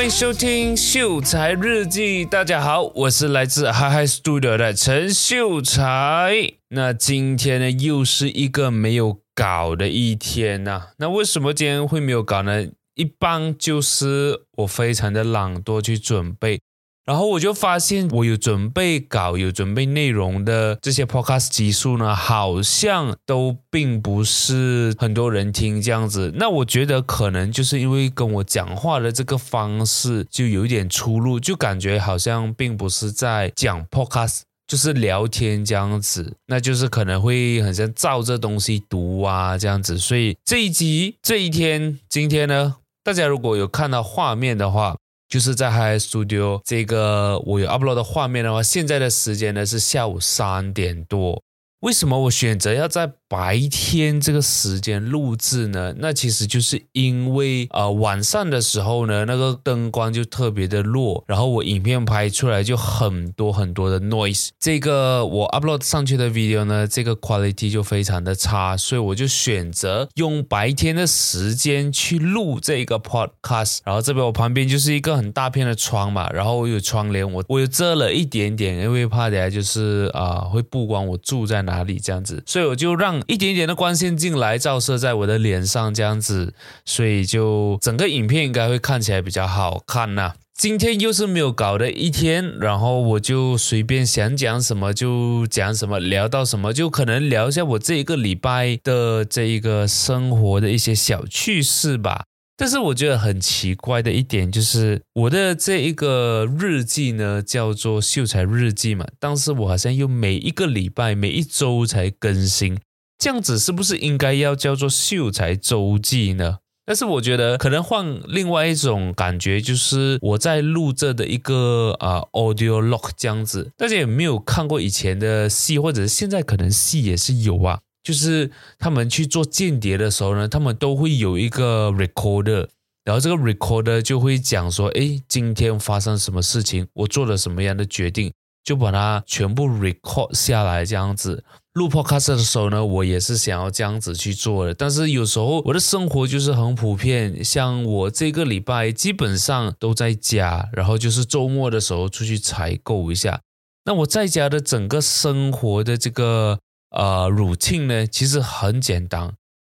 欢迎收听秀才日记。大家好，我是来自 Hyhy Studio 的陈秀才。那今天呢，又是一个没有搞的一天呐、那为什么今天会没有搞呢？一般就是我非常的懒惰去准备。然后我就发现，我有准备稿、有准备内容的这些 podcast 集数呢，好像都并不是很多人听这样子。那我觉得可能就是因为跟我讲话的这个方式就有一点出入，就感觉好像并不是在讲 podcast，就是聊天这样子。那就是可能会很像照着东西读啊这样子。所以这一集、这一天、今天呢，大家如果有看到画面的话，就是在 Hi Studio 这个我有 upload 的画面的话，现在的时间呢是下午三点多。为什么我选择要在白天这个时间录制呢？那其实就是因为呃晚上的时候呢，那个灯光就特别的弱，然后我影片拍出来就很多很多的 noise。这个我 upload 上去的 video 呢，这个 quality 就非常的差，所以我就选择用白天的时间去录这个 podcast。然后这边我旁边就是一个很大片的窗嘛，然后我有窗帘，我我又遮了一点点，因为怕等下就是啊、会曝光我住在。哪里这样子，所以我就让一点点的光线进来，照射在我的脸上这样子，所以就整个影片应该会看起来比较好看呐。今天又是没有搞的一天，然后我就随便想讲什么就讲什么，聊到什么就可能聊一下我这一个礼拜的这一个生活的一些小趣事吧。但是我觉得很奇怪的一点就是，我的这一个日记呢，叫做秀才日记嘛，但是我好像又每一个礼拜、每一周才更新，这样子是不是应该要叫做秀才周记呢？但是我觉得可能换另外一种感觉，就是我在录这的一个啊、audio log 这样子，大家有没有看过以前的戏，或者是现在可能戏也是有啊？就是他们去做间谍的时候呢，他们都会有一个 recorder，然后这个 recorder 就会讲说，诶，今天发生什么事情，我做了什么样的决定，就把它全部 record 下来，这样子。录 podcast 的时候呢，我也是想要这样子去做的，但是有时候我的生活就是很普遍，像我这个礼拜基本上都在家，然后就是周末的时候出去采购一下。那我在家的整个生活的这个。呃，routine 呢，其实很简单。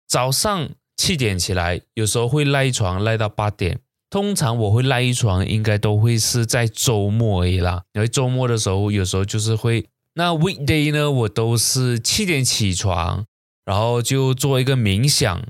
早上七点起来，有时候会赖床赖到八点。通常我会赖一床，应该都会是在周末而已啦。因为周末的时候，有时候就是会。那 weekday 呢，我都是七点起床，然后就做一个冥想。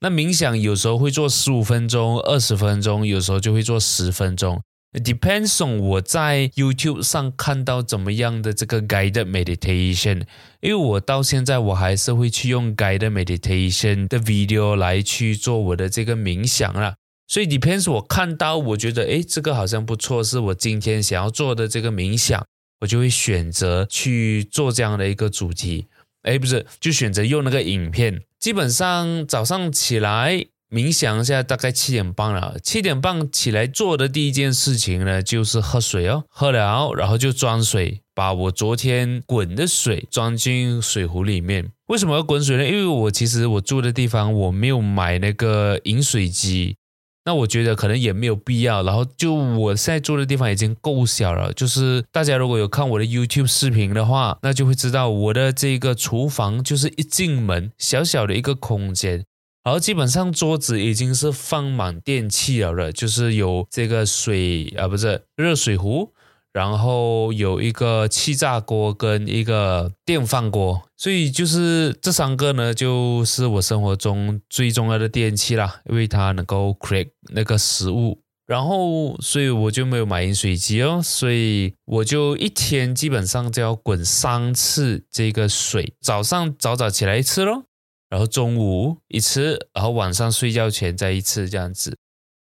那冥想有时候会做十五分钟、二十分钟，有时候就会做十分钟。Depends on 我在 YouTube 上看到怎么样的这个 guided meditation，因为我到现在我还是会去用 guided meditation 的 video 来去做我的这个冥想啦。所以 depends 我看到我觉得诶这个好像不错，是我今天想要做的这个冥想，我就会选择去做这样的一个主题。诶不是，就选择用那个影片。基本上早上起来。冥想一下，大概七点半了。七点半起来做的第一件事情呢，就是喝水哦。喝了，然后就装水，把我昨天滚的水装进水壶里面。为什么要滚水呢？因为我其实我住的地方我没有买那个饮水机，那我觉得可能也没有必要。然后就我现在住的地方已经够小了，就是大家如果有看我的 YouTube 视频的话，那就会知道我的这个厨房就是一进门小小的一个空间。然后基本上桌子已经是放满电器了的，就是有这个水啊，不是热水壶，然后有一个气炸锅跟一个电饭锅，所以就是这三个呢，就是我生活中最重要的电器啦，因为它能够 create 那个食物。然后所以我就没有买饮水机哦，所以我就一天基本上就要滚三次这个水，早上早早起来一次咯。然后中午一次，然后晚上睡觉前再一次这样子，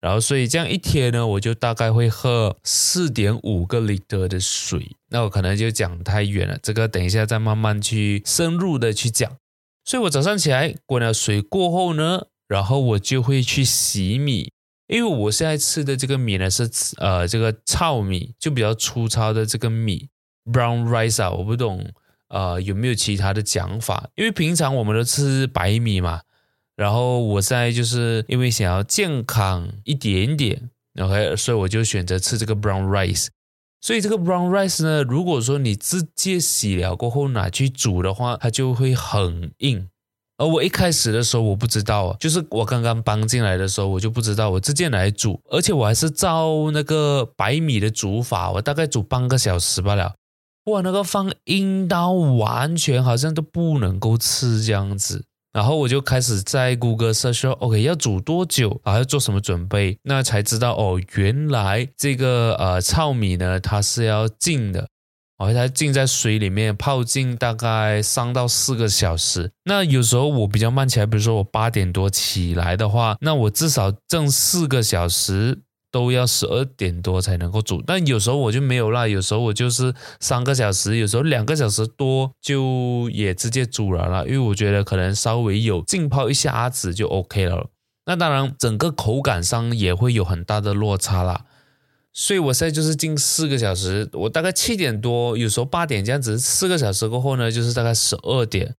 然后所以这样一天呢，我就大概会喝四点五个 liter 的水。那我可能就讲太远了，这个等一下再慢慢去深入的去讲。所以我早上起来滚了水过后呢，然后我就会去洗米，因为我现在吃的这个米呢是呃这个糙米，就比较粗糙的这个米，brown rice 啊，我不懂。呃，有没有其他的讲法？因为平常我们都吃白米嘛，然后我现在就是因为想要健康一点点，OK，所以我就选择吃这个 brown rice。所以这个 brown rice 呢，如果说你直接洗了过后拿去煮的话，它就会很硬。而我一开始的时候我不知道，就是我刚刚搬进来的时候我就不知道，我直接来煮，而且我还是照那个白米的煮法，我大概煮半个小时罢了。哇，那个饭硬到完全好像都不能够吃这样子。然后我就开始在谷歌 search 说，OK，要煮多久啊？要做什么准备？那才知道哦，原来这个呃糙米呢，它是要浸的，哦，它浸在水里面泡浸大概三到四个小时。那有时候我比较慢起来，比如说我八点多起来的话，那我至少蒸四个小时。都要十二点多才能够煮，但有时候我就没有啦，有时候我就是三个小时，有时候两个小时多就也直接煮了啦，因为我觉得可能稍微有浸泡一下子就 OK 了。那当然，整个口感上也会有很大的落差啦。所以我现在就是浸四个小时，我大概七点多，有时候八点这样子，四个小时过后呢，就是大概十二点，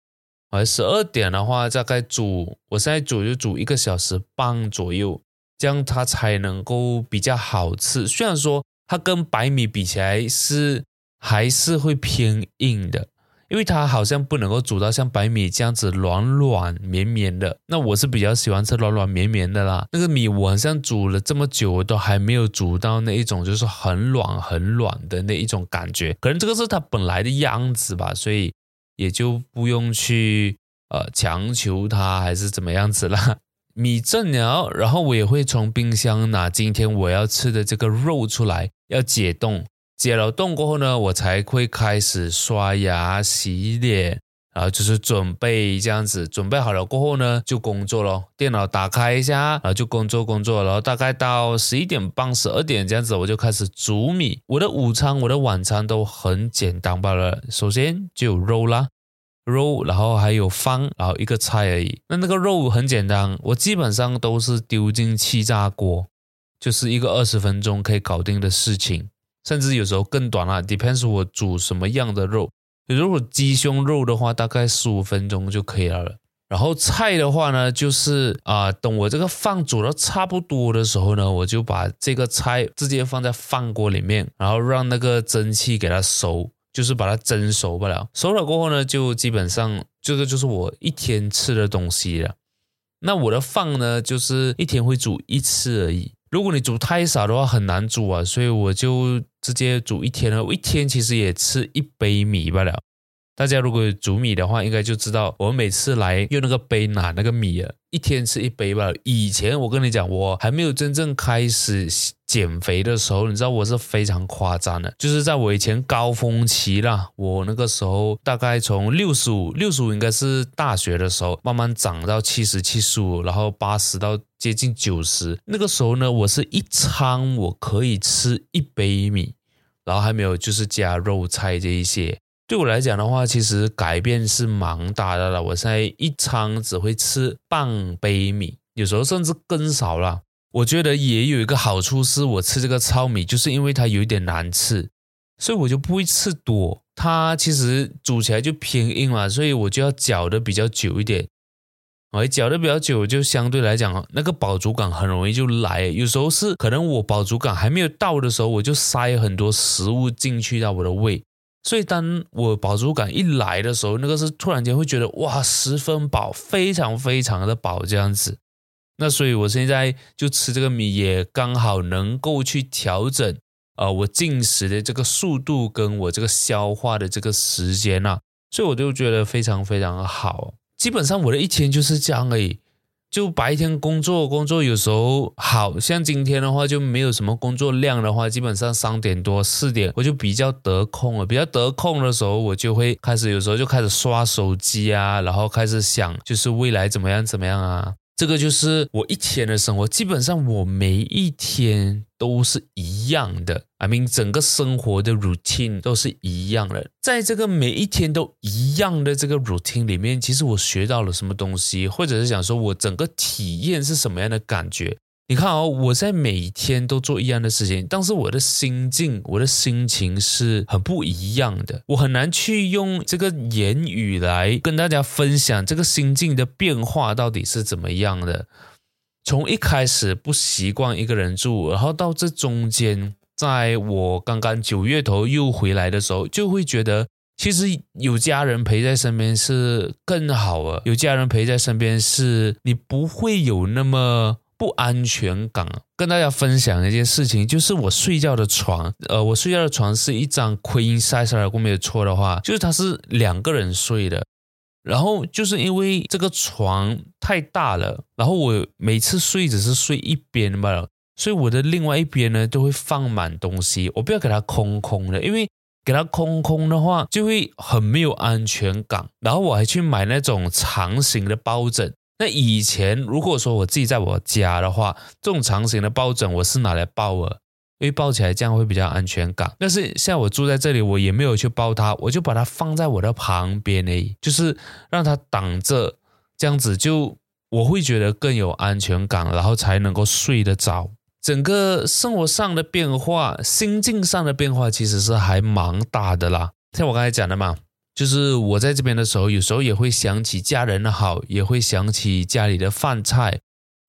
而十二点的话大概煮，我现在煮就煮一个小时半左右。这样它才能够比较好吃。虽然说它跟白米比起来是还是会偏硬的，因为它好像不能够煮到像白米这样子软软绵绵的。那我是比较喜欢吃软软绵绵的啦。那个米我好像煮了这么久，我都还没有煮到那一种就是很软很软的那一种感觉。可能这个是它本来的样子吧，所以也就不用去呃强求它还是怎么样子啦。米蒸了，然后我也会从冰箱拿今天我要吃的这个肉出来，要解冻。解了冻过后呢，我才会开始刷牙、洗脸，然后就是准备这样子。准备好了过后呢，就工作咯。电脑打开一下，然后就工作工作。然后大概到十一点半、十二点这样子，我就开始煮米。我的午餐、我的晚餐都很简单罢了。首先就有肉啦。肉，然后还有饭，然后一个菜而已。那那个肉很简单，我基本上都是丢进气炸锅，就是一个二十分钟可以搞定的事情，甚至有时候更短了，depends 我煮什么样的肉。如果鸡胸肉的话，大概十五分钟就可以了。然后菜的话呢，就是啊、等我这个饭煮到差不多的时候呢，我就把这个菜直接放在饭锅里面，然后让那个蒸汽给它熟。就是把它蒸熟不了，熟了过后呢，就基本上这个就是我一天吃的东西了。那我的饭呢，就是一天会煮一次而已。如果你煮太少的话，很难煮啊，所以我就直接煮一天了。我一天其实也吃一杯米罢了。大家如果煮米的话，应该就知道我每次来用那个杯拿那个米啊，一天吃一杯吧。以前我跟你讲，我还没有真正开始减肥的时候，你知道我是非常夸张的，就是在我以前高峰期啦，我那个时候大概从六十五，六十五应该是大学的时候，慢慢涨到七十、七十五，然后八十到接近九十。那个时候呢，我是一餐我可以吃一杯米，然后还没有就是加肉菜这一些。对我来讲的话，其实改变是蛮大的了。我现在一餐只会吃半杯米，有时候甚至更少了。我觉得也有一个好处是，我吃这个糙米，就是因为它有一点难吃，所以我就不会吃多。它其实煮起来就偏硬嘛，所以我就要搅的比较久一点。我搅的比较久，就相对来讲，那个饱足感很容易就来。有时候是可能我饱足感还没有到的时候，我就塞很多食物进去到我的胃。所以当我饱足感一来的时候，那个是突然间会觉得哇，十分饱，非常非常的饱这样子。那所以我现在就吃这个米，也刚好能够去调整，呃，我进食的这个速度跟我这个消化的这个时间啊，所以我就觉得非常非常好。基本上我的一天就是这样而已。就白天工作工作，有时候好像今天的话就没有什么工作量的话，基本上三点多四点我就比较得空了。比较得空的时候，我就会开始有时候就开始刷手机啊，然后开始想就是未来怎么样怎么样啊。这个就是我一天的生活，基本上我每一天都是一样的，I mean 整个生活的 routine 都是一样的。在这个每一天都一样的这个 routine 里面，其实我学到了什么东西，或者是想说我整个体验是什么样的感觉。你看哦，我在每天都做一样的事情，但是我的心境、我的心情是很不一样的。我很难去用这个言语来跟大家分享这个心境的变化到底是怎么样的。从一开始不习惯一个人住，然后到这中间，在我刚刚九月头又回来的时候，就会觉得其实有家人陪在身边是更好了。有家人陪在身边是你不会有那么不安全感。跟大家分享一件事情，就是我睡觉的床，呃，我睡觉的床是一张 queen size，如果没有错的话，就是它是两个人睡的。然后就是因为这个床太大了，然后我每次睡只是睡一边罢了，所以我的另外一边呢都会放满东西，我不要给它空空的，因为给它空空的话就会很没有安全感。然后我还去买那种长形的抱枕。那以前如果说我自己在我家的话，这种长形的抱枕我是拿来抱的。因为抱起来这样会比较安全感，但是现在我住在这里，我也没有去抱它，我就把它放在我的旁边而已，就是让它挡着，这样子就我会觉得更有安全感，然后才能够睡得着。整个生活上的变化，心境上的变化，其实是还蛮大的啦。像我刚才讲的嘛，就是我在这边的时候，有时候也会想起家人的好，也会想起家里的饭菜，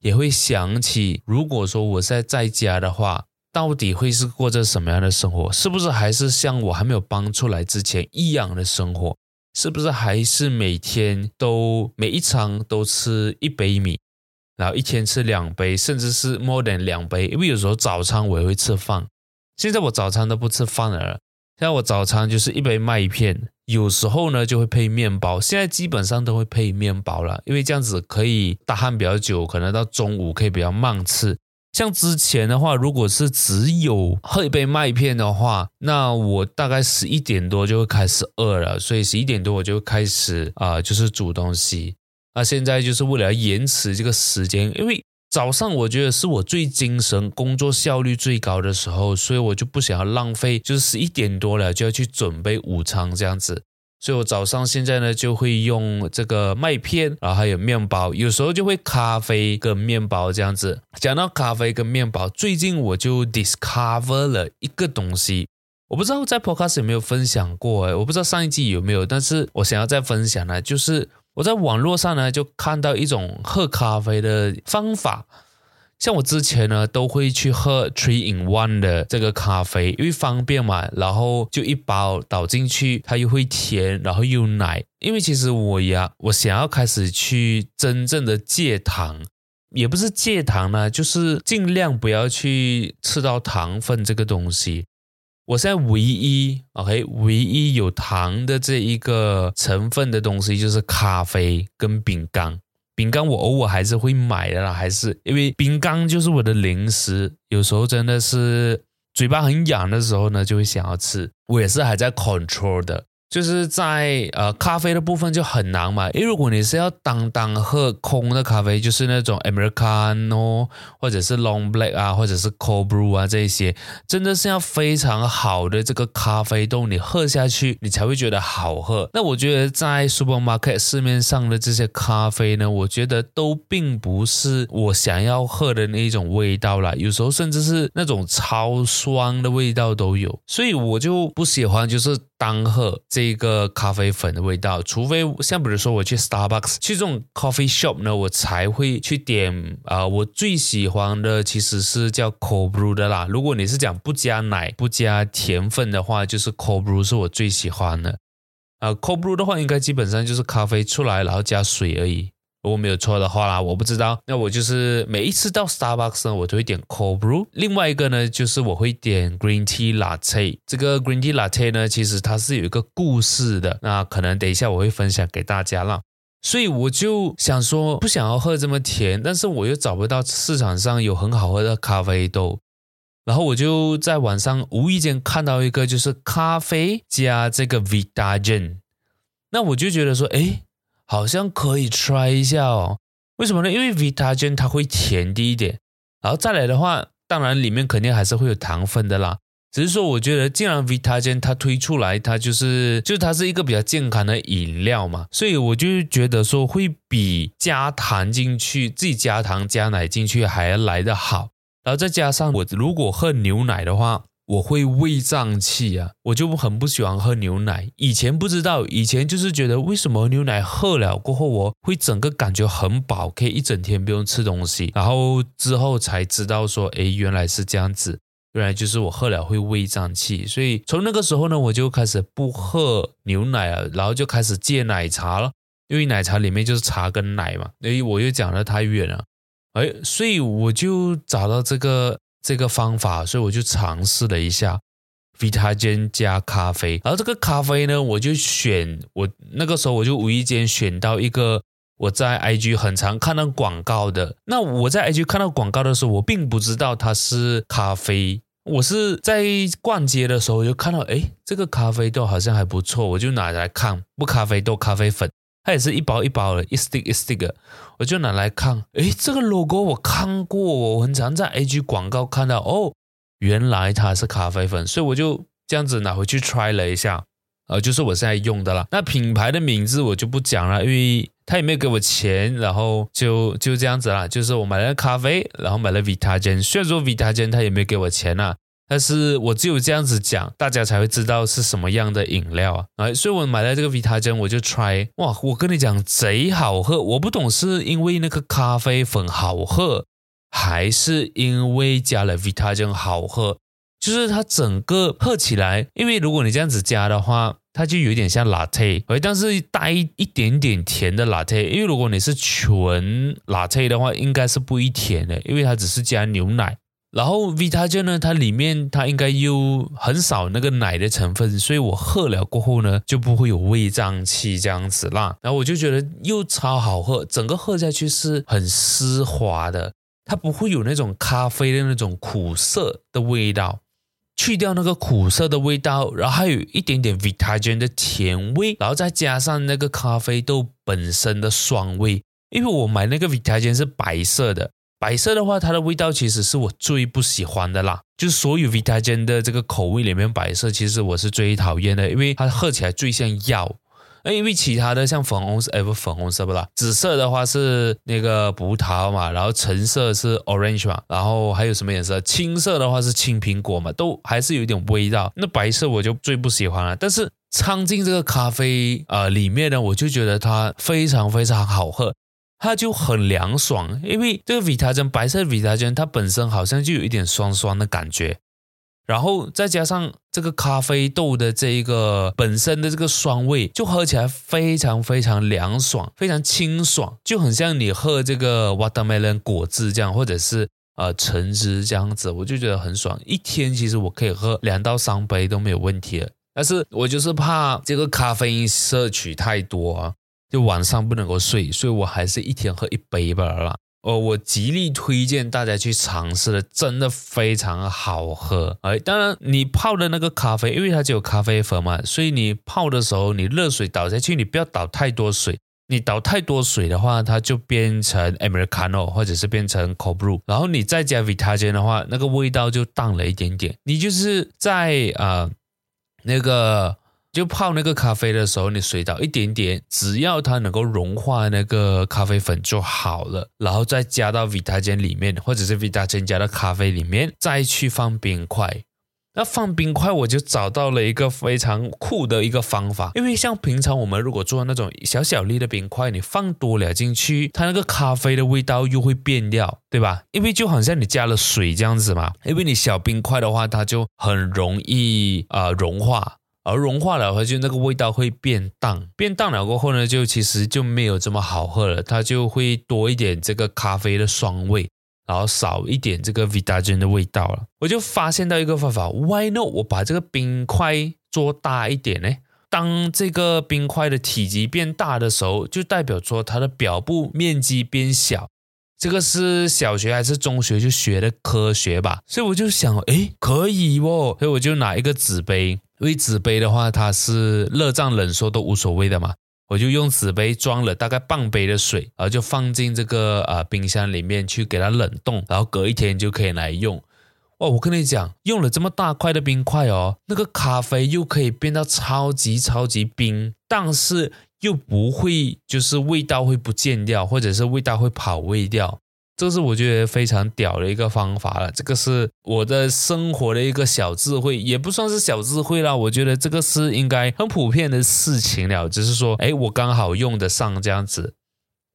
也会想起如果说我在在家的话。到底会是过着什么样的生活？是不是还是像我还没有搬出来之前一样的生活？是不是还是每天都每一餐都吃一杯米，然后一天吃两杯，甚至是 more than 两杯？因为有时候早餐我也会吃饭，现在我早餐都不吃饭了。现在我早餐就是一杯麦片，有时候呢就会配面包。现在基本上都会配面包了，因为这样子可以打鼾比较久，可能到中午可以比较慢吃。像之前的话，如果是只有喝一杯麦片的话，那我大概十一点多就会开始饿了，所以十一点多我就开始啊、就是煮东西。那现在就是为了延迟这个时间，因为早上我觉得是我最精神、工作效率最高的时候，所以我就不想要浪费，就是十一点多了就要去准备午餐这样子。所以我早上现在呢就会用这个麦片，然后还有面包，有时候就会咖啡跟面包这样子。讲到咖啡跟面包，最近我就 discover 了一个东西，我不知道在 podcast 有没有分享过，诶，我不知道上一季有没有，但是我想要再分享呢，就是我在网络上呢就看到一种喝咖啡的方法。像我之前呢，都会去喝 Three in One 的这个咖啡，因为方便嘛，然后就一包倒进去，它又会甜，然后又奶。因为其实我呀，我想要开始去真正的戒糖，也不是戒糖呢，就是尽量不要去吃到糖分这个东西。我现在唯一 OK，唯一有糖的这一个成分的东西就是咖啡跟饼干。饼干我偶尔还是会买的啦，还是因为饼干就是我的零食，有时候真的是嘴巴很痒的时候呢，就会想要吃。我也是还在 control 的。就是在呃咖啡的部分就很难嘛，因为如果你是要单单喝空的咖啡，就是那种 Americano 或者是 Long Black 啊，或者是 Cold Brew 啊这些，真的是要非常好的这个咖啡豆，你喝下去你才会觉得好喝。那我觉得在 Supermarket 市面上的这些咖啡呢，我觉得都并不是我想要喝的那一种味道啦，有时候甚至是那种超酸的味道都有，所以我就不喜欢就是。单喝这个咖啡粉的味道，除非像比如说我去 Starbucks 去这种 coffee shop 呢，我才会去点啊、我最喜欢的其实是叫 cold brew 的啦。如果你是讲不加奶、不加甜分的话，就是 cold brew 是我最喜欢的。啊、，cold brew 的话，应该基本上就是咖啡出来然后加水而已。如果没有错的话啦，我不知道。那我就是每一次到 Starbucks 呢，我都会点 Cold Brew。另外一个呢，就是我会点 Green Tea Latte。这个 Green Tea Latte 呢，其实它是有一个故事的。那可能等一下我会分享给大家啦。所以我就想说，不想要喝这么甜，但是我又找不到市场上有很好喝的咖啡豆。然后我就在网上无意间看到一个，就是咖啡加这个 Vitagen。那我就觉得说，诶。好像可以 try 一下哦，为什么呢？因为 Vitagen 它会甜低一点，然后再来的话，当然里面肯定还是会有糖分的啦。只是说，我觉得既然 Vitagen 它推出来，它就是就它是一个比较健康的饮料嘛，所以我就觉得说会比加糖进去，自己加糖加奶进去还要来得好。然后再加上我如果喝牛奶的话，我会胃胀气啊，我就很不喜欢喝牛奶。以前不知道，以前就是觉得为什么牛奶喝了过后我会整个感觉很饱，可以一整天不用吃东西。然后之后才知道说，哎，原来是这样子，原来就是我喝了会胃胀气。所以从那个时候呢，我就开始不喝牛奶了，然后就开始戒奶茶了，因为奶茶里面就是茶跟奶嘛。所以我又讲得太远了，哎，所以我就找到这个。这个方法，所以我就尝试了一下，Vitagen 加咖啡。然后这个咖啡呢，我就选我那个时候我就无意间选到一个我在 IG 很常看到广告的。那我在 IG 看到广告的时候，我并不知道它是咖啡。我是在逛街的时候就看到，哎，这个咖啡豆好像还不错，我就拿来看。不咖啡豆，咖啡粉。它也是一包一包的，一 stick 一 stick，我就拿来看。诶，这个 logo 我看过，我很常在 AG 广告看到。哦，原来它是咖啡粉，所以我就这样子拿回去 try 了一下，呃，就是我现在用的啦。那品牌的名字我就不讲了，因为他也没有给我钱，然后就就这样子啦。就是我买了咖啡，然后买了 Vitagen，虽然说 Vitagen 他也没给我钱啊。但是我只有这样子讲，大家才会知道是什么样的饮料啊！哎，所以我买了这个 Vita 增我就 try，哇，我跟你讲贼好喝！我不懂是因为那个咖啡粉好喝，还是因为加了 Vita 增好喝？就是它整个喝起来，因为如果你这样子加的话，它就有点像 latte，哎但是带一点点甜的 latte。因为如果你是纯 latte 的话，应该是不会甜的，因为它只是加牛奶。然后 Vitagen 呢，它里面它应该有很少那个奶的成分，所以我喝了过后呢，就不会有胃胀气这样子啦。然后我就觉得又超好喝，整个喝下去是很丝滑的，它不会有那种咖啡的那种苦涩的味道，去掉那个苦涩的味道，然后还有一点点 Vitagen 的甜味，然后再加上那个咖啡豆本身的酸味，因为我买那个 Vitagen 是白色的。白色的话，它的味道其实是我最不喜欢的啦。就是所有 Vitagen 的这个口味里面，白色其实我是最讨厌的，因为它喝起来最像药。因为其他的像粉红色，哎不，粉红色不啦，紫色的话是那个葡萄嘛，然后橙色是 orange 嘛，然后还有什么颜色？青色的话是青苹果嘛，都还是有点味道。那白色我就最不喜欢了。但是掺进这个咖啡、呃、里面呢，我就觉得它非常非常好喝。它就很凉爽，因为这个 Vitagen 白色 Vitagen 它本身好像就有一点酸酸的感觉，然后再加上这个咖啡豆的这一个本身的这个酸味，就喝起来非常非常凉爽，非常清爽，就很像你喝这个 watermelon 果汁这样，或者是呃橙汁这样子，我就觉得很爽。一天其实我可以喝两到三杯都没有问题了，但是我就是怕这个咖啡因摄取太多啊。就晚上不能够睡，所以我还是一天喝一杯吧啦。哦，我极力推荐大家去尝试的，真的非常好喝。哎，当然你泡的那个咖啡，因为它只有咖啡粉嘛，所以你泡的时候，你热水倒下去，你不要倒太多水。你倒太多水的话，它就变成 Americano 或者是变成 Cold Brew，然后你再加 Vitagen 的话，那个味道就淡了一点点。你就是在啊、呃、那个。就泡那个咖啡的时候，你水倒一点点，只要它能够融化那个咖啡粉就好了，然后再加到 Vita 增里面，或者是 Vita 增加到咖啡里面，再去放冰块。那放冰块，我就找到了一个非常酷的一个方法，因为像平常我们如果做那种小小粒的冰块，你放多了进去，它那个咖啡的味道又会变掉，对吧？因为就好像你加了水这样子嘛，因为你小冰块的话，它就很容易啊、融化。而融化了，它就那个味道会变淡，变淡了过后呢，就其实就没有这么好喝了，它就会多一点这个咖啡的酸味，然后少一点这个 Vitagen 的味道了。我就发现到一个方法，Why not？我把这个冰块做大一点呢？当这个冰块的体积变大的时候，就代表说它的表布面积变小。这个是小学还是中学就学的科学吧？所以我就想，诶，可以哦，所以我就拿一个纸杯。因为纸杯的话，它是热胀冷缩都无所谓的嘛，我就用纸杯装了大概半杯的水，然后就放进这个呃冰箱里面去给它冷冻，然后隔一天就可以来用。哇，我跟你讲，用了这么大块的冰块哦，那个咖啡又可以变到超级超级冰，但是又不会就是味道会不见掉，或者是味道会跑味掉。这是我觉得非常屌的一个方法了。这个是我的生活的一个小智慧，也不算是小智慧啦。我觉得这个是应该很普遍的事情了，只是说，哎，我刚好用得上这样子。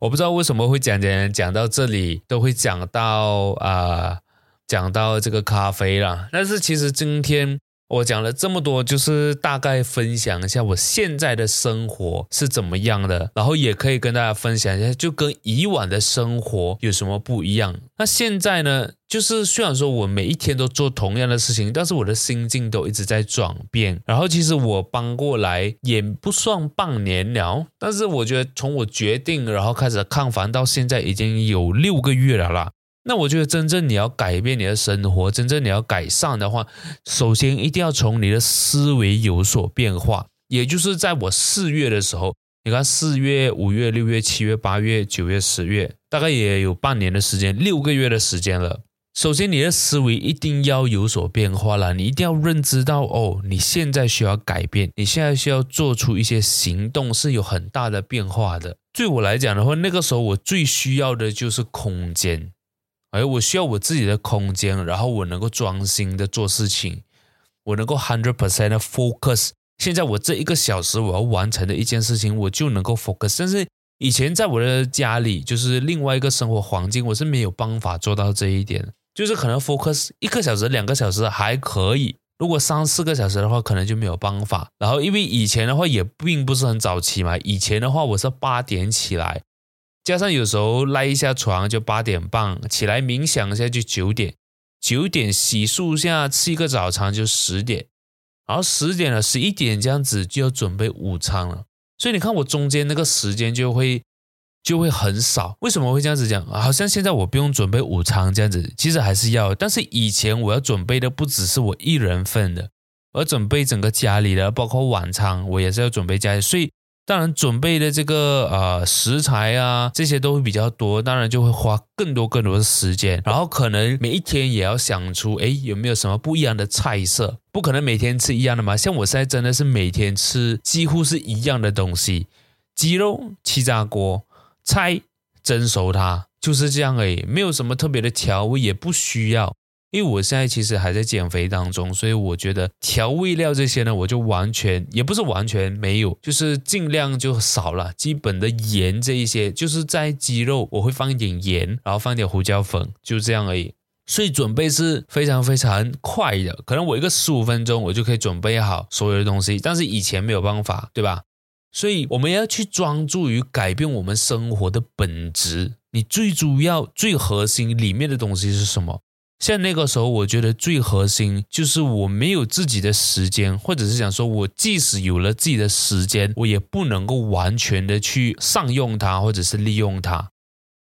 我不知道为什么会讲讲讲到这里，都会讲到啊、呃，讲到这个咖啡啦。但是其实今天。我讲了这么多，就是大概分享一下我现在的生活是怎么样的，然后也可以跟大家分享一下，就跟以往的生活有什么不一样。那现在呢，就是虽然说我每一天都做同样的事情，但是我的心境都一直在转变。然后其实我搬过来也不算半年了，但是我觉得从我决定然后开始看房到现在已经有六个月了啦。那我觉得，真正你要改变你的生活，真正你要改善的话，首先一定要从你的思维有所变化。也就是在我四月的时候，你看四月、五月、六月、七月、八月、九月、十月，大概也有半年的时间，六个月的时间了。首先，你的思维一定要有所变化了，你一定要认知到，哦，你现在需要改变，你现在需要做出一些行动，是有很大的变化的。对我来讲的话，那个时候我最需要的就是空间。哎，我需要我自己的空间，然后我能够专心的做事情，我能够 hundred percent 的 focus。现在我这一个小时我要完成的一件事情，我就能够 focus。但是以前在我的家里，就是另外一个生活环境，我是没有办法做到这一点。就是可能 focus 一个小时、两个小时还可以，如果三四个小时的话，可能就没有办法。然后因为以前的话也并不是很早起嘛，以前的话我是八点起来。加上有时候赖一下床就八点半起来冥想一下就九点，九点洗漱一下吃一个早餐就十点，然后十点了十一点这样子就要准备午餐了。所以你看我中间那个时间就会就会很少。为什么会这样子讲？好像现在我不用准备午餐这样子，其实还是要。但是以前我要准备的不只是我一人份的，我要准备整个家里的，包括晚餐我也是要准备家里，所以。当然，准备的这个呃食材啊，这些都会比较多，当然就会花更多更多的时间。然后可能每一天也要想出，哎，有没有什么不一样的菜色？不可能每天吃一样的嘛。像我现在真的是每天吃几乎是一样的东西，鸡肉气炸锅，菜蒸熟它，就是这样而已，没有什么特别的调味，也不需要。因为我现在其实还在减肥当中，所以我觉得调味料这些呢，我就完全也不是完全没有，就是尽量就少了。基本的盐这一些，就是在鸡肉我会放一点盐，然后放点胡椒粉，就这样而已。所以准备是非常非常快的，可能我一个十五分钟我就可以准备好所有的东西，但是以前没有办法，对吧？所以我们要去专注于改变我们生活的本质。你最主要、最核心里面的东西是什么？像那个时候，我觉得最核心就是我没有自己的时间，或者是想说，我即使有了自己的时间，我也不能够完全的去善用它，或者是利用它。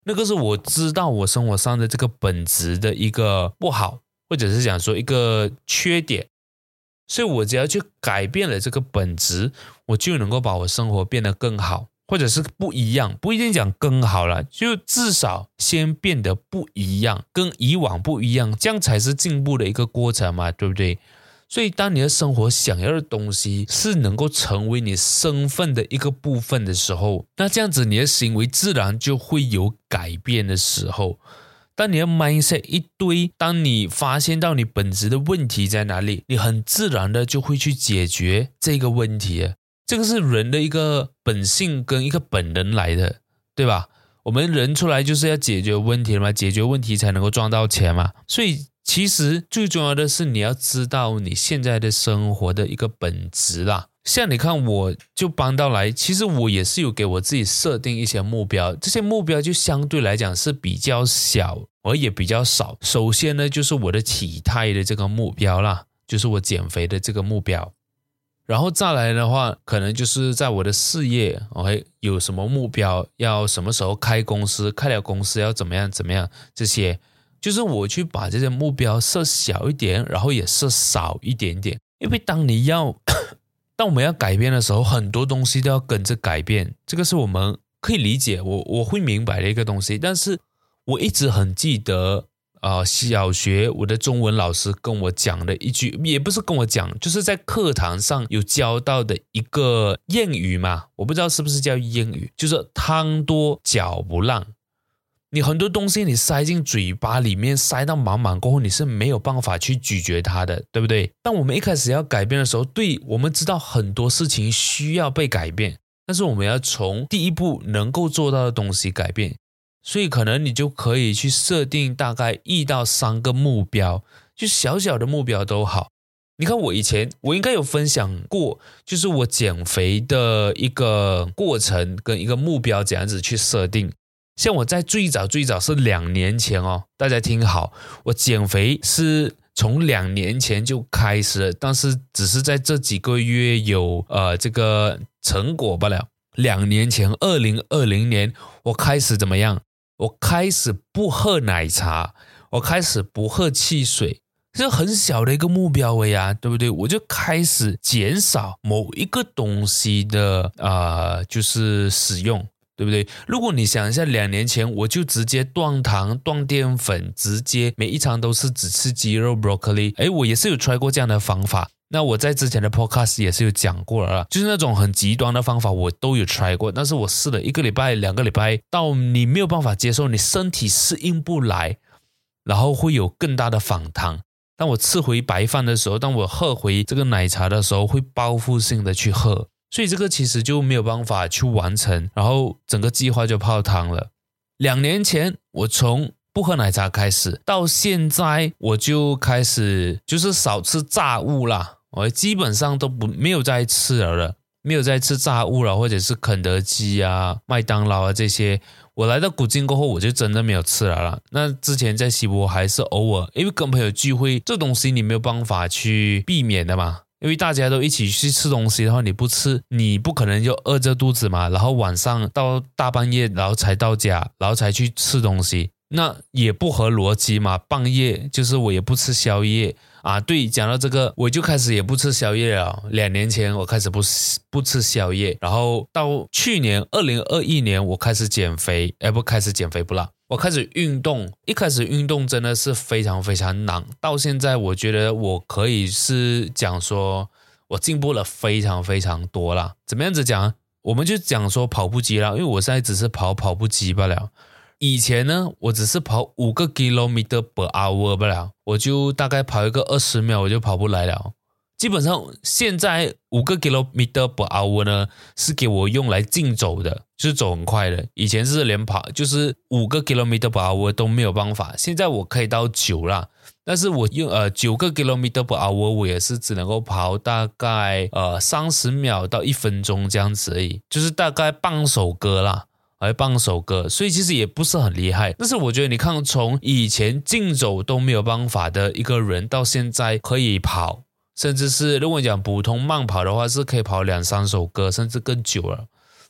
那个是我知道我生活上的这个本质的一个不好，或者是想说一个缺点。所以我只要去改变了这个本质，我就能够把我生活变得更好。或者是不一样，不一定讲更好了，就至少先变得不一样，跟以往不一样，这样才是进步的一个过程嘛，对不对？所以，当你的生活想要的东西是能够成为你身份的一个部分的时候，那这样子你的行为自然就会有改变的时候。当你的 mindset 一堆，当你发现到你本质的问题在哪里，你很自然的就会去解决这个问题。这个是人的一个本性跟一个本能来的，对吧？我们人出来就是要解决问题的嘛，解决问题才能够赚到钱嘛。所以其实最重要的是你要知道你现在的生活的一个本质啦。像你看，我就搬到来，其实我也是有给我自己设定一些目标，这些目标就相对来讲是比较小，而也比较少。首先呢，就是我的体态的这个目标啦，就是我减肥的这个目标。然后再来的话，可能就是在我的事业，OK，有什么目标，要什么时候开公司，开了公司要怎么样怎么样，这些就是我去把这些目标设小一点，然后也设少一点点。因为当你要，当我们要改变的时候，很多东西都要跟着改变，这个是我们可以理解，我我会明白的一个东西。但是我一直很记得。啊、小学我的中文老师跟我讲的一句，也不是跟我讲，就是在课堂上有教到的一个谚语嘛，我不知道是不是叫谚语，就是汤多脚不烂。你很多东西你塞进嘴巴里面，塞到满满过后，你是没有办法去咀嚼它的，对不对？当我们一开始要改变的时候，对，我们知道很多事情需要被改变，但是我们要从第一步能够做到的东西改变。所以可能你就可以去设定大概一到三个目标，就小小的目标都好。你看我以前我应该有分享过，就是我减肥的一个过程跟一个目标怎样子去设定。像我在最早最早是两年前哦，大家听好，我减肥是从两年前就开始了，但是只是在这几个月有呃这个成果罢了。两年前，二零二零年，我开始怎么样？我开始不喝奶茶，我开始不喝汽水，是很小的一个目标呀，对不对？我就开始减少某一个东西的啊、就是使用。对不对？如果你想一下，两年前我就直接断糖、断淀粉，直接每一餐都是只吃鸡肉、broccoli。哎，我也是有 try 过这样的方法。那我在之前的 podcast 也是有讲过了，就是那种很极端的方法，我都有 try 过。但是我试了一个礼拜、两个礼拜，到你没有办法接受，你身体适应不来，然后会有更大的反弹。当我吃回白饭的时候，当我喝回这个奶茶的时候，会报复性的去喝。所以这个其实就没有办法去完成，然后整个计划就泡汤了。两年前我从不喝奶茶开始，到现在我就开始就是少吃炸物啦，我基本上都不没有再吃了了，没有再吃炸物了，或者是肯德基啊、麦当劳啊这些。我来到古晋过后，我就真的没有吃了啦。那之前在西博还是偶尔，因为跟朋友聚会，这东西你没有办法去避免的嘛。因为大家都一起去吃东西的话，你不吃，你不可能就饿着肚子嘛。然后晚上到大半夜，然后才到家，然后才去吃东西，那也不合逻辑嘛。半夜就是我也不吃宵夜啊。对，讲到这个，我就开始也不吃宵夜了。两年前我开始不不吃宵夜，然后到去年二零二一年我开始减肥，哎，不开始减肥不啦。我开始运动，一开始运动真的是非常非常难。到现在，我觉得我可以是讲说，我进步了非常非常多了。怎么样子讲？我们就讲说跑步机了，因为我现在只是跑跑步机罢了。以前呢，我只是跑五个 kilometer per hour 罢了，我就大概跑一个二十秒，我就跑不来了。基本上现在五个 kilometer per hour 呢，是给我用来竞走的，就是走很快的。以前是连跑，就是五个 kilometer per hour 都没有办法。现在我可以到九了，但是我用呃九个 kilometer per hour，我也是只能够跑大概呃三十秒到一分钟这样子而已，就是大概半首歌啦，还半首歌，所以其实也不是很厉害。但是我觉得你看，从以前竞走都没有办法的一个人，到现在可以跑。甚至是如果你讲普通慢跑的话，是可以跑两三首歌，甚至更久了。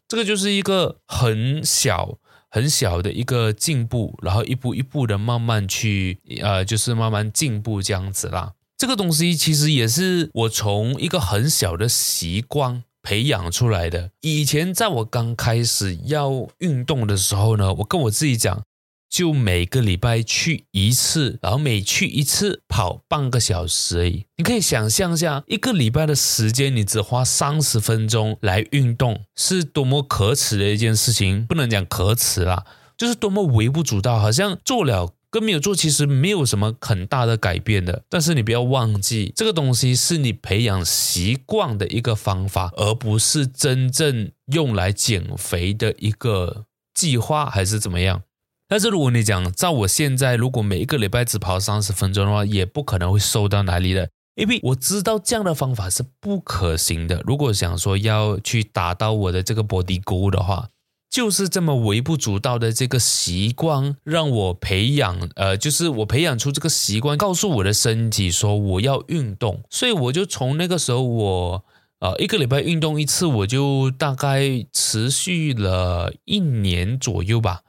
这个就是一个很小很小的一个进步，然后一步一步的慢慢去，呃，就是慢慢进步这样子啦。这个东西其实也是我从一个很小的习惯培养出来的。以前在我刚开始要运动的时候呢，我跟我自己讲。就每个礼拜去一次，然后每去一次跑半个小时而已。你可以想象一下，一个礼拜的时间，你只花三十分钟来运动，是多么可耻的一件事情。不能讲可耻啦，就是多么微不足道，好像做了跟没有做其实没有什么很大的改变的。但是你不要忘记，这个东西是你培养习惯的一个方法，而不是真正用来减肥的一个计划，还是怎么样？但是如果你讲，照我现在，如果每一个礼拜只跑三十分钟的话，也不可能会瘦到哪里的，因为我知道这样的方法是不可行的。如果想说要去达到我的这个 body goal 的话，就是这么微不足道的这个习惯，让我培养，呃，就是我培养出这个习惯，告诉我的身体说我要运动，所以我就从那个时候我，呃，一个礼拜运动一次，我就大概持续了一年左右吧。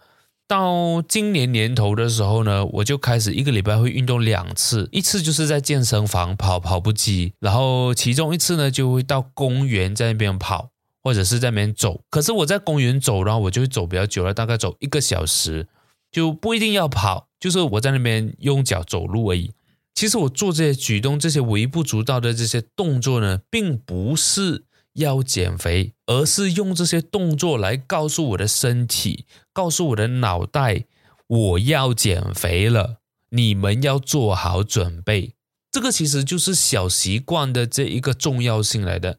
到今年年头的时候呢，我就开始一个礼拜会运动两次，一次就是在健身房跑跑步机，然后其中一次呢就会到公园在那边跑，或者是在那边走。可是我在公园走，然后我就会走比较久了，大概走一个小时，就不一定要跑，就是我在那边用脚走路而已。其实我做这些举动，这些微不足道的这些动作呢，并不是。要减肥，而是用这些动作来告诉我的身体，告诉我的脑袋，我要减肥了，你们要做好准备。这个其实就是小习惯的这一个重要性来的。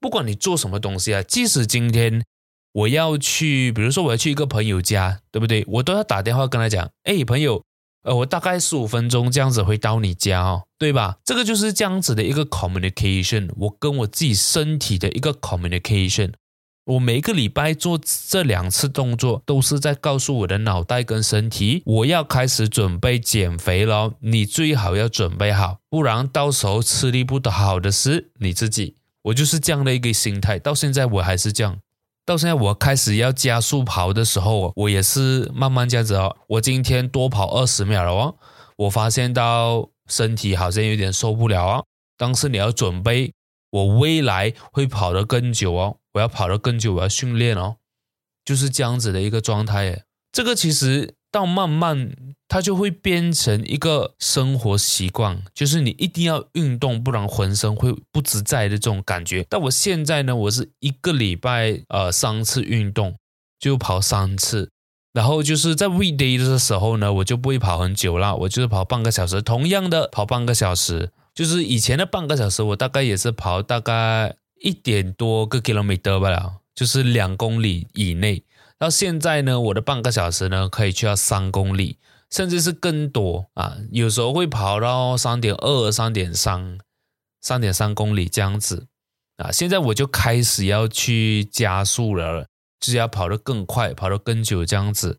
不管你做什么东西啊，即使今天我要去，比如说我要去一个朋友家，对不对？我都要打电话跟他讲，哎，朋友，呃，我大概十五分钟这样子会到你家哦，对吧？这个就是这样子的一个 communication，我跟我自己身体的一个 communication。我每个礼拜做这两次动作，都是在告诉我的脑袋跟身体，我要开始准备减肥了。你最好要准备好，不然到时候吃力不讨好的是你自己。我就是这样的一个心态，到现在我还是这样。到现在我开始要加速跑的时候，我也是慢慢这样子哦。我今天多跑二十秒了哦，我发现到身体好像有点受不了哦。但是你要准备，我未来会跑得更久哦。我要跑得更久，我要训练哦，就是这样子的一个状态。这个其实到慢慢，它就会变成一个生活习惯，就是你一定要运动，不然浑身会不自在的这种感觉。但我现在呢，我是一个礼拜呃三次运动，就跑三次，然后就是在 weekday 的时候呢，我就不会跑很久了，我就是跑半个小时，同样的跑半个小时，就是以前的半个小时，我大概也是跑大概。一点多个 kilometer 吧，就是两公里以内。到现在呢，我的半个小时呢，可以去到三公里，甚至是更多啊。有时候会跑到三点二、三点三、三点三公里这样子啊。现在我就开始要去加速了，就是要跑得更快，跑得更久这样子。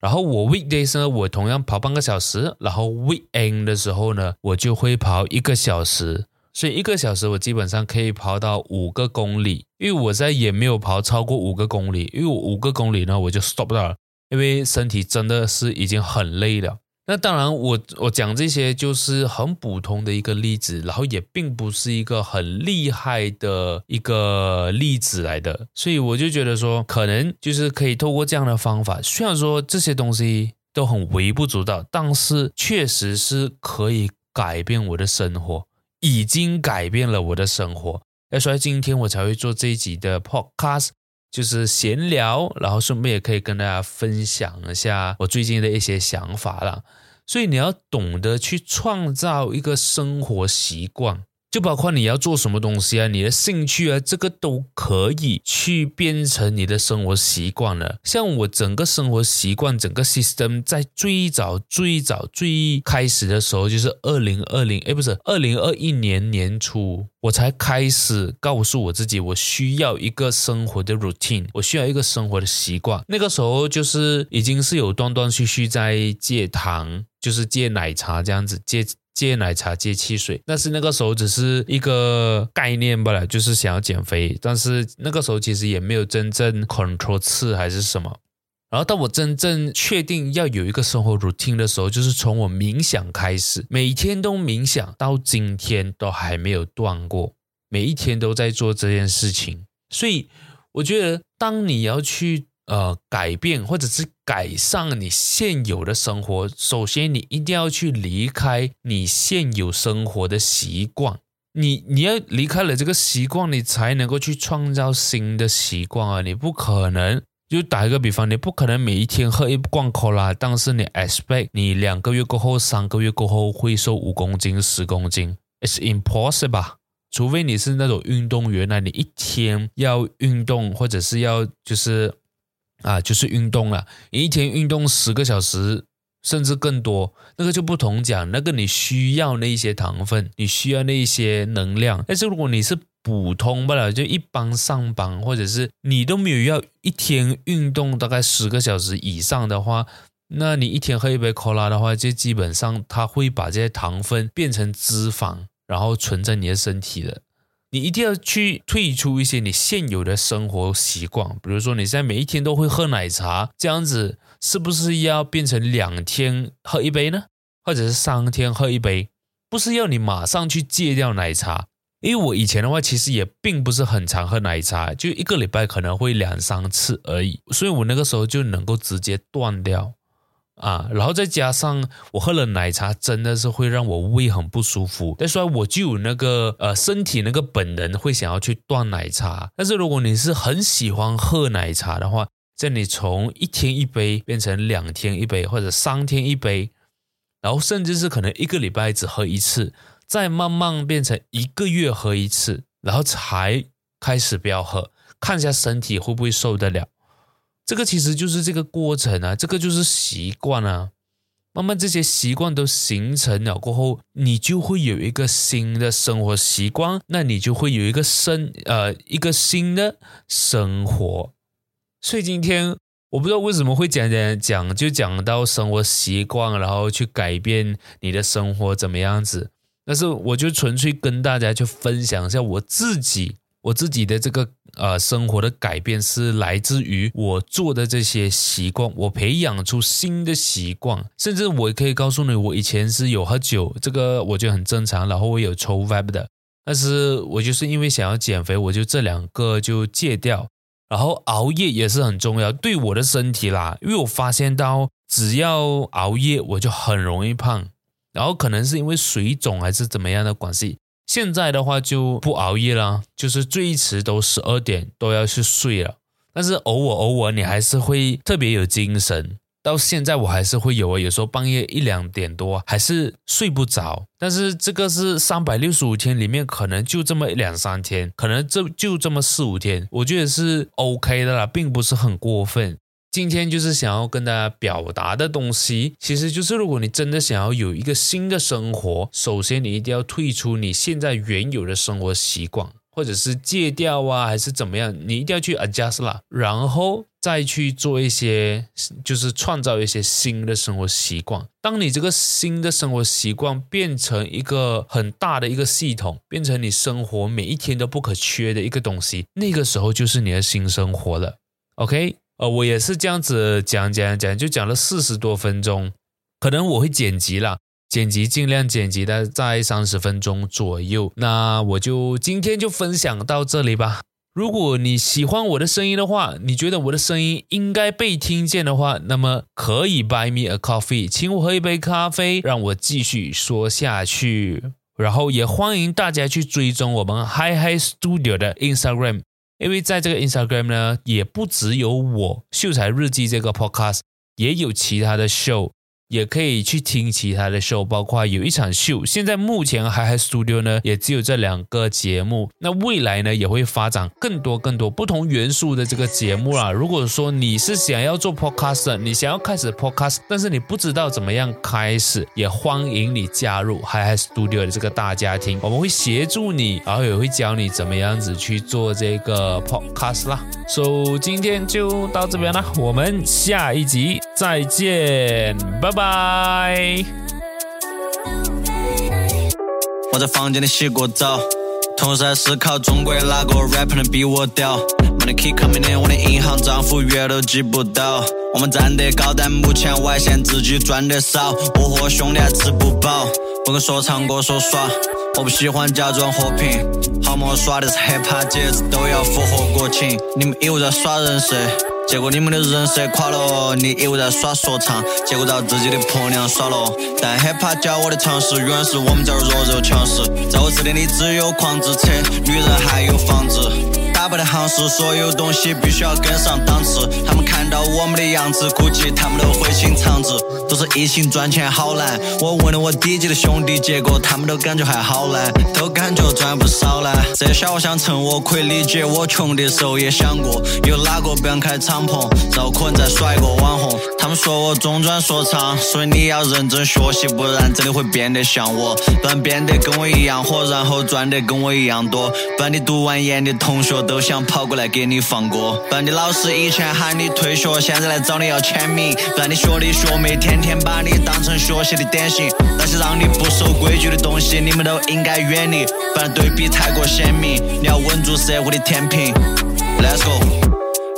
然后我 weekdays 呢，我同样跑半个小时，然后 weekend 的时候呢，我就会跑一个小时。所以一个小时我基本上可以跑到五个公里，因为我在也没有跑超过五个公里，因为我五个公里呢我就 stop 到了，因为身体真的是已经很累了。那当然我我讲这些就是很普通的一个例子，然后也并不是一个很厉害的一个例子来的，所以我就觉得说可能就是可以透过这样的方法，虽然说这些东西都很微不足道，但是确实是可以改变我的生活。已经改变了我的生活，所以今天我才会做这一集的 podcast，就是闲聊，然后顺便也可以跟大家分享一下我最近的一些想法啦。所以你要懂得去创造一个生活习惯。就包括你要做什么东西啊，你的兴趣啊，这个都可以去变成你的生活习惯了。像我整个生活习惯，整个 system 在最早、最早、最开始的时候，就是二零二零，哎，不是二零二一年年初，我才开始告诉我自己，我需要一个生活的 routine，我需要一个生活的习惯。那个时候就是已经是有断断续续在戒糖，就是戒奶茶这样子戒。戒奶茶、戒汽水，但是那个时候只是一个概念罢了，就是想要减肥。但是那个时候其实也没有真正 control 吃还是什么。然后当我真正确定要有一个生活 routine 的时候，就是从我冥想开始，每天都冥想，到今天都还没有断过，每一天都在做这件事情。所以我觉得，当你要去。呃，改变或者是改善你现有的生活，首先你一定要去离开你现有生活的习惯。你你要离开了这个习惯，你才能够去创造新的习惯啊！你不可能，就打一个比方，你不可能每一天喝一罐可乐，但是你 expect 你两个月过后、三个月过后会瘦五公斤、十公斤，it's impossible。除非你是那种运动员，那你一天要运动，或者是要就是。啊，就是运动了，你一天运动十个小时，甚至更多，那个就不同讲。那个你需要那一些糖分，你需要那一些能量。但是如果你是普通不了，就一般上班，或者是你都没有要一天运动大概十个小时以上的话，那你一天喝一杯可乐的话，就基本上它会把这些糖分变成脂肪，然后存在你的身体的。你一定要去退出一些你现有的生活习惯，比如说你现在每一天都会喝奶茶，这样子是不是要变成两天喝一杯呢？或者是三天喝一杯？不是要你马上去戒掉奶茶，因为我以前的话其实也并不是很常喝奶茶，就一个礼拜可能会两三次而已，所以我那个时候就能够直接断掉。啊，然后再加上我喝了奶茶，真的是会让我胃很不舒服。但说我就有那个呃身体那个本能会想要去断奶茶。但是如果你是很喜欢喝奶茶的话，在你从一天一杯变成两天一杯，或者三天一杯，然后甚至是可能一个礼拜只喝一次，再慢慢变成一个月喝一次，然后才开始不要喝，看一下身体会不会受得了。这个其实就是这个过程啊，这个就是习惯啊。慢慢这些习惯都形成了过后，你就会有一个新的生活习惯，那你就会有一个生呃一个新的生活。所以今天我不知道为什么会讲讲讲，就讲到生活习惯，然后去改变你的生活怎么样子。但是我就纯粹跟大家去分享一下我自己。我自己的这个呃生活的改变是来自于我做的这些习惯，我培养出新的习惯，甚至我可以告诉你，我以前是有喝酒，这个我觉得很正常，然后我有抽 vap 的，但是我就是因为想要减肥，我就这两个就戒掉，然后熬夜也是很重要，对我的身体啦，因为我发现到只要熬夜我就很容易胖，然后可能是因为水肿还是怎么样的关系。现在的话就不熬夜了，就是最迟都十二点都要去睡了。但是偶尔偶尔你还是会特别有精神。到现在我还是会有啊，有时候半夜一两点多还是睡不着。但是这个是三百六十五天里面可能就这么两三天，可能就就这么四五天，我觉得是 OK 的啦，并不是很过分。今天就是想要跟大家表达的东西，其实就是如果你真的想要有一个新的生活，首先你一定要退出你现在原有的生活习惯，或者是戒掉啊，还是怎么样，你一定要去 adjust 啦，然后再去做一些，就是创造一些新的生活习惯。当你这个新的生活习惯变成一个很大的一个系统，变成你生活每一天都不可缺的一个东西，那个时候就是你的新生活了。OK。呃，我也是这样子讲讲讲，就讲了四十多分钟，可能我会剪辑啦，剪辑尽量剪辑的在三十分钟左右。那我就今天就分享到这里吧。如果你喜欢我的声音的话，你觉得我的声音应该被听见的话，那么可以 buy me a coffee，请我喝一杯咖啡，让我继续说下去。然后也欢迎大家去追踪我们 Hi Hi Studio 的 Instagram。因为在这个 Instagram 呢，也不只有我秀才日记这个 podcast，也有其他的 show。也可以去听其他的 show，包括有一场秀。现在目前 Hi Hi Studio 呢，也只有这两个节目。那未来呢，也会发展更多更多不同元素的这个节目啦。如果说你是想要做 podcast，你想要开始 podcast，但是你不知道怎么样开始，也欢迎你加入 Hi Hi Studio 的这个大家庭。我们会协助你，然后也会教你怎么样子去做这个 podcast 啦。So 今天就到这边了，我们下一集再见，拜拜。拜。我在房间里洗过澡，同时在思考中国哪个 rapper 能比我屌。Money keep coming in，我的银行账户月都记不到。我们站得高，但目前外线自己赚得少。我和兄弟还吃不饱，不跟说唱歌说耍。我不喜欢假装和平，好么耍的是 hiphop 节日都要符合国情。你们以为在耍人设？结果你们的人设垮了，你以为在耍说唱，结果遭自己的婆娘耍了。但 hiphop 教我的常识，永远是我们这儿弱肉强食。在我这里，你只有矿子车、女人还有房子。打败的行市，所有东西必须要跟上档次。他们看到我们的样子，估计他们都会心肠子。都是一心赚钱好难，我问了我低级的兄弟，结果他们都感觉还好难，都感觉赚不少啦。这些小伙想趁我可以理解，我穷的时候也想过，有哪个不想开敞篷，然后可能再耍一个网红。他们说我中专说唱，所以你要认真学习，不然真的会变得像我，不然变得跟我一样火，然后赚得跟我一样多，不然你读完研的同学都都想跑过来给你放歌，不然你老师以前喊你退学，现在来找你要签名，不然你学弟学妹天天把你当成学习的典型，那些让你不守规矩的东西，你们都应该远离，不然对比太过鲜明，你要稳住社会的天平。Let's go。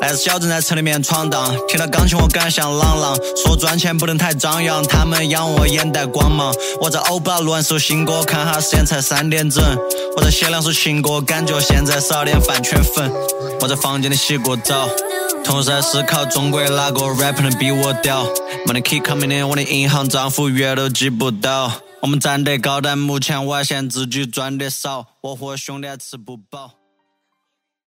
还是小镇，在城里面闯荡，听到钢琴我敢像朗朗，说赚钱不能太张扬，他们仰我眼带光芒。我在欧巴录完首新歌，看哈时间才三点整，我在写两首情歌，感觉现在少点饭圈粉。我在房间里洗过澡，同时在思考中国哪个 rapper 能比我屌。Money keep coming in，我的银行账户月都记不到。我们站得高，但目前我还嫌自己赚得少，我和兄弟还吃不饱。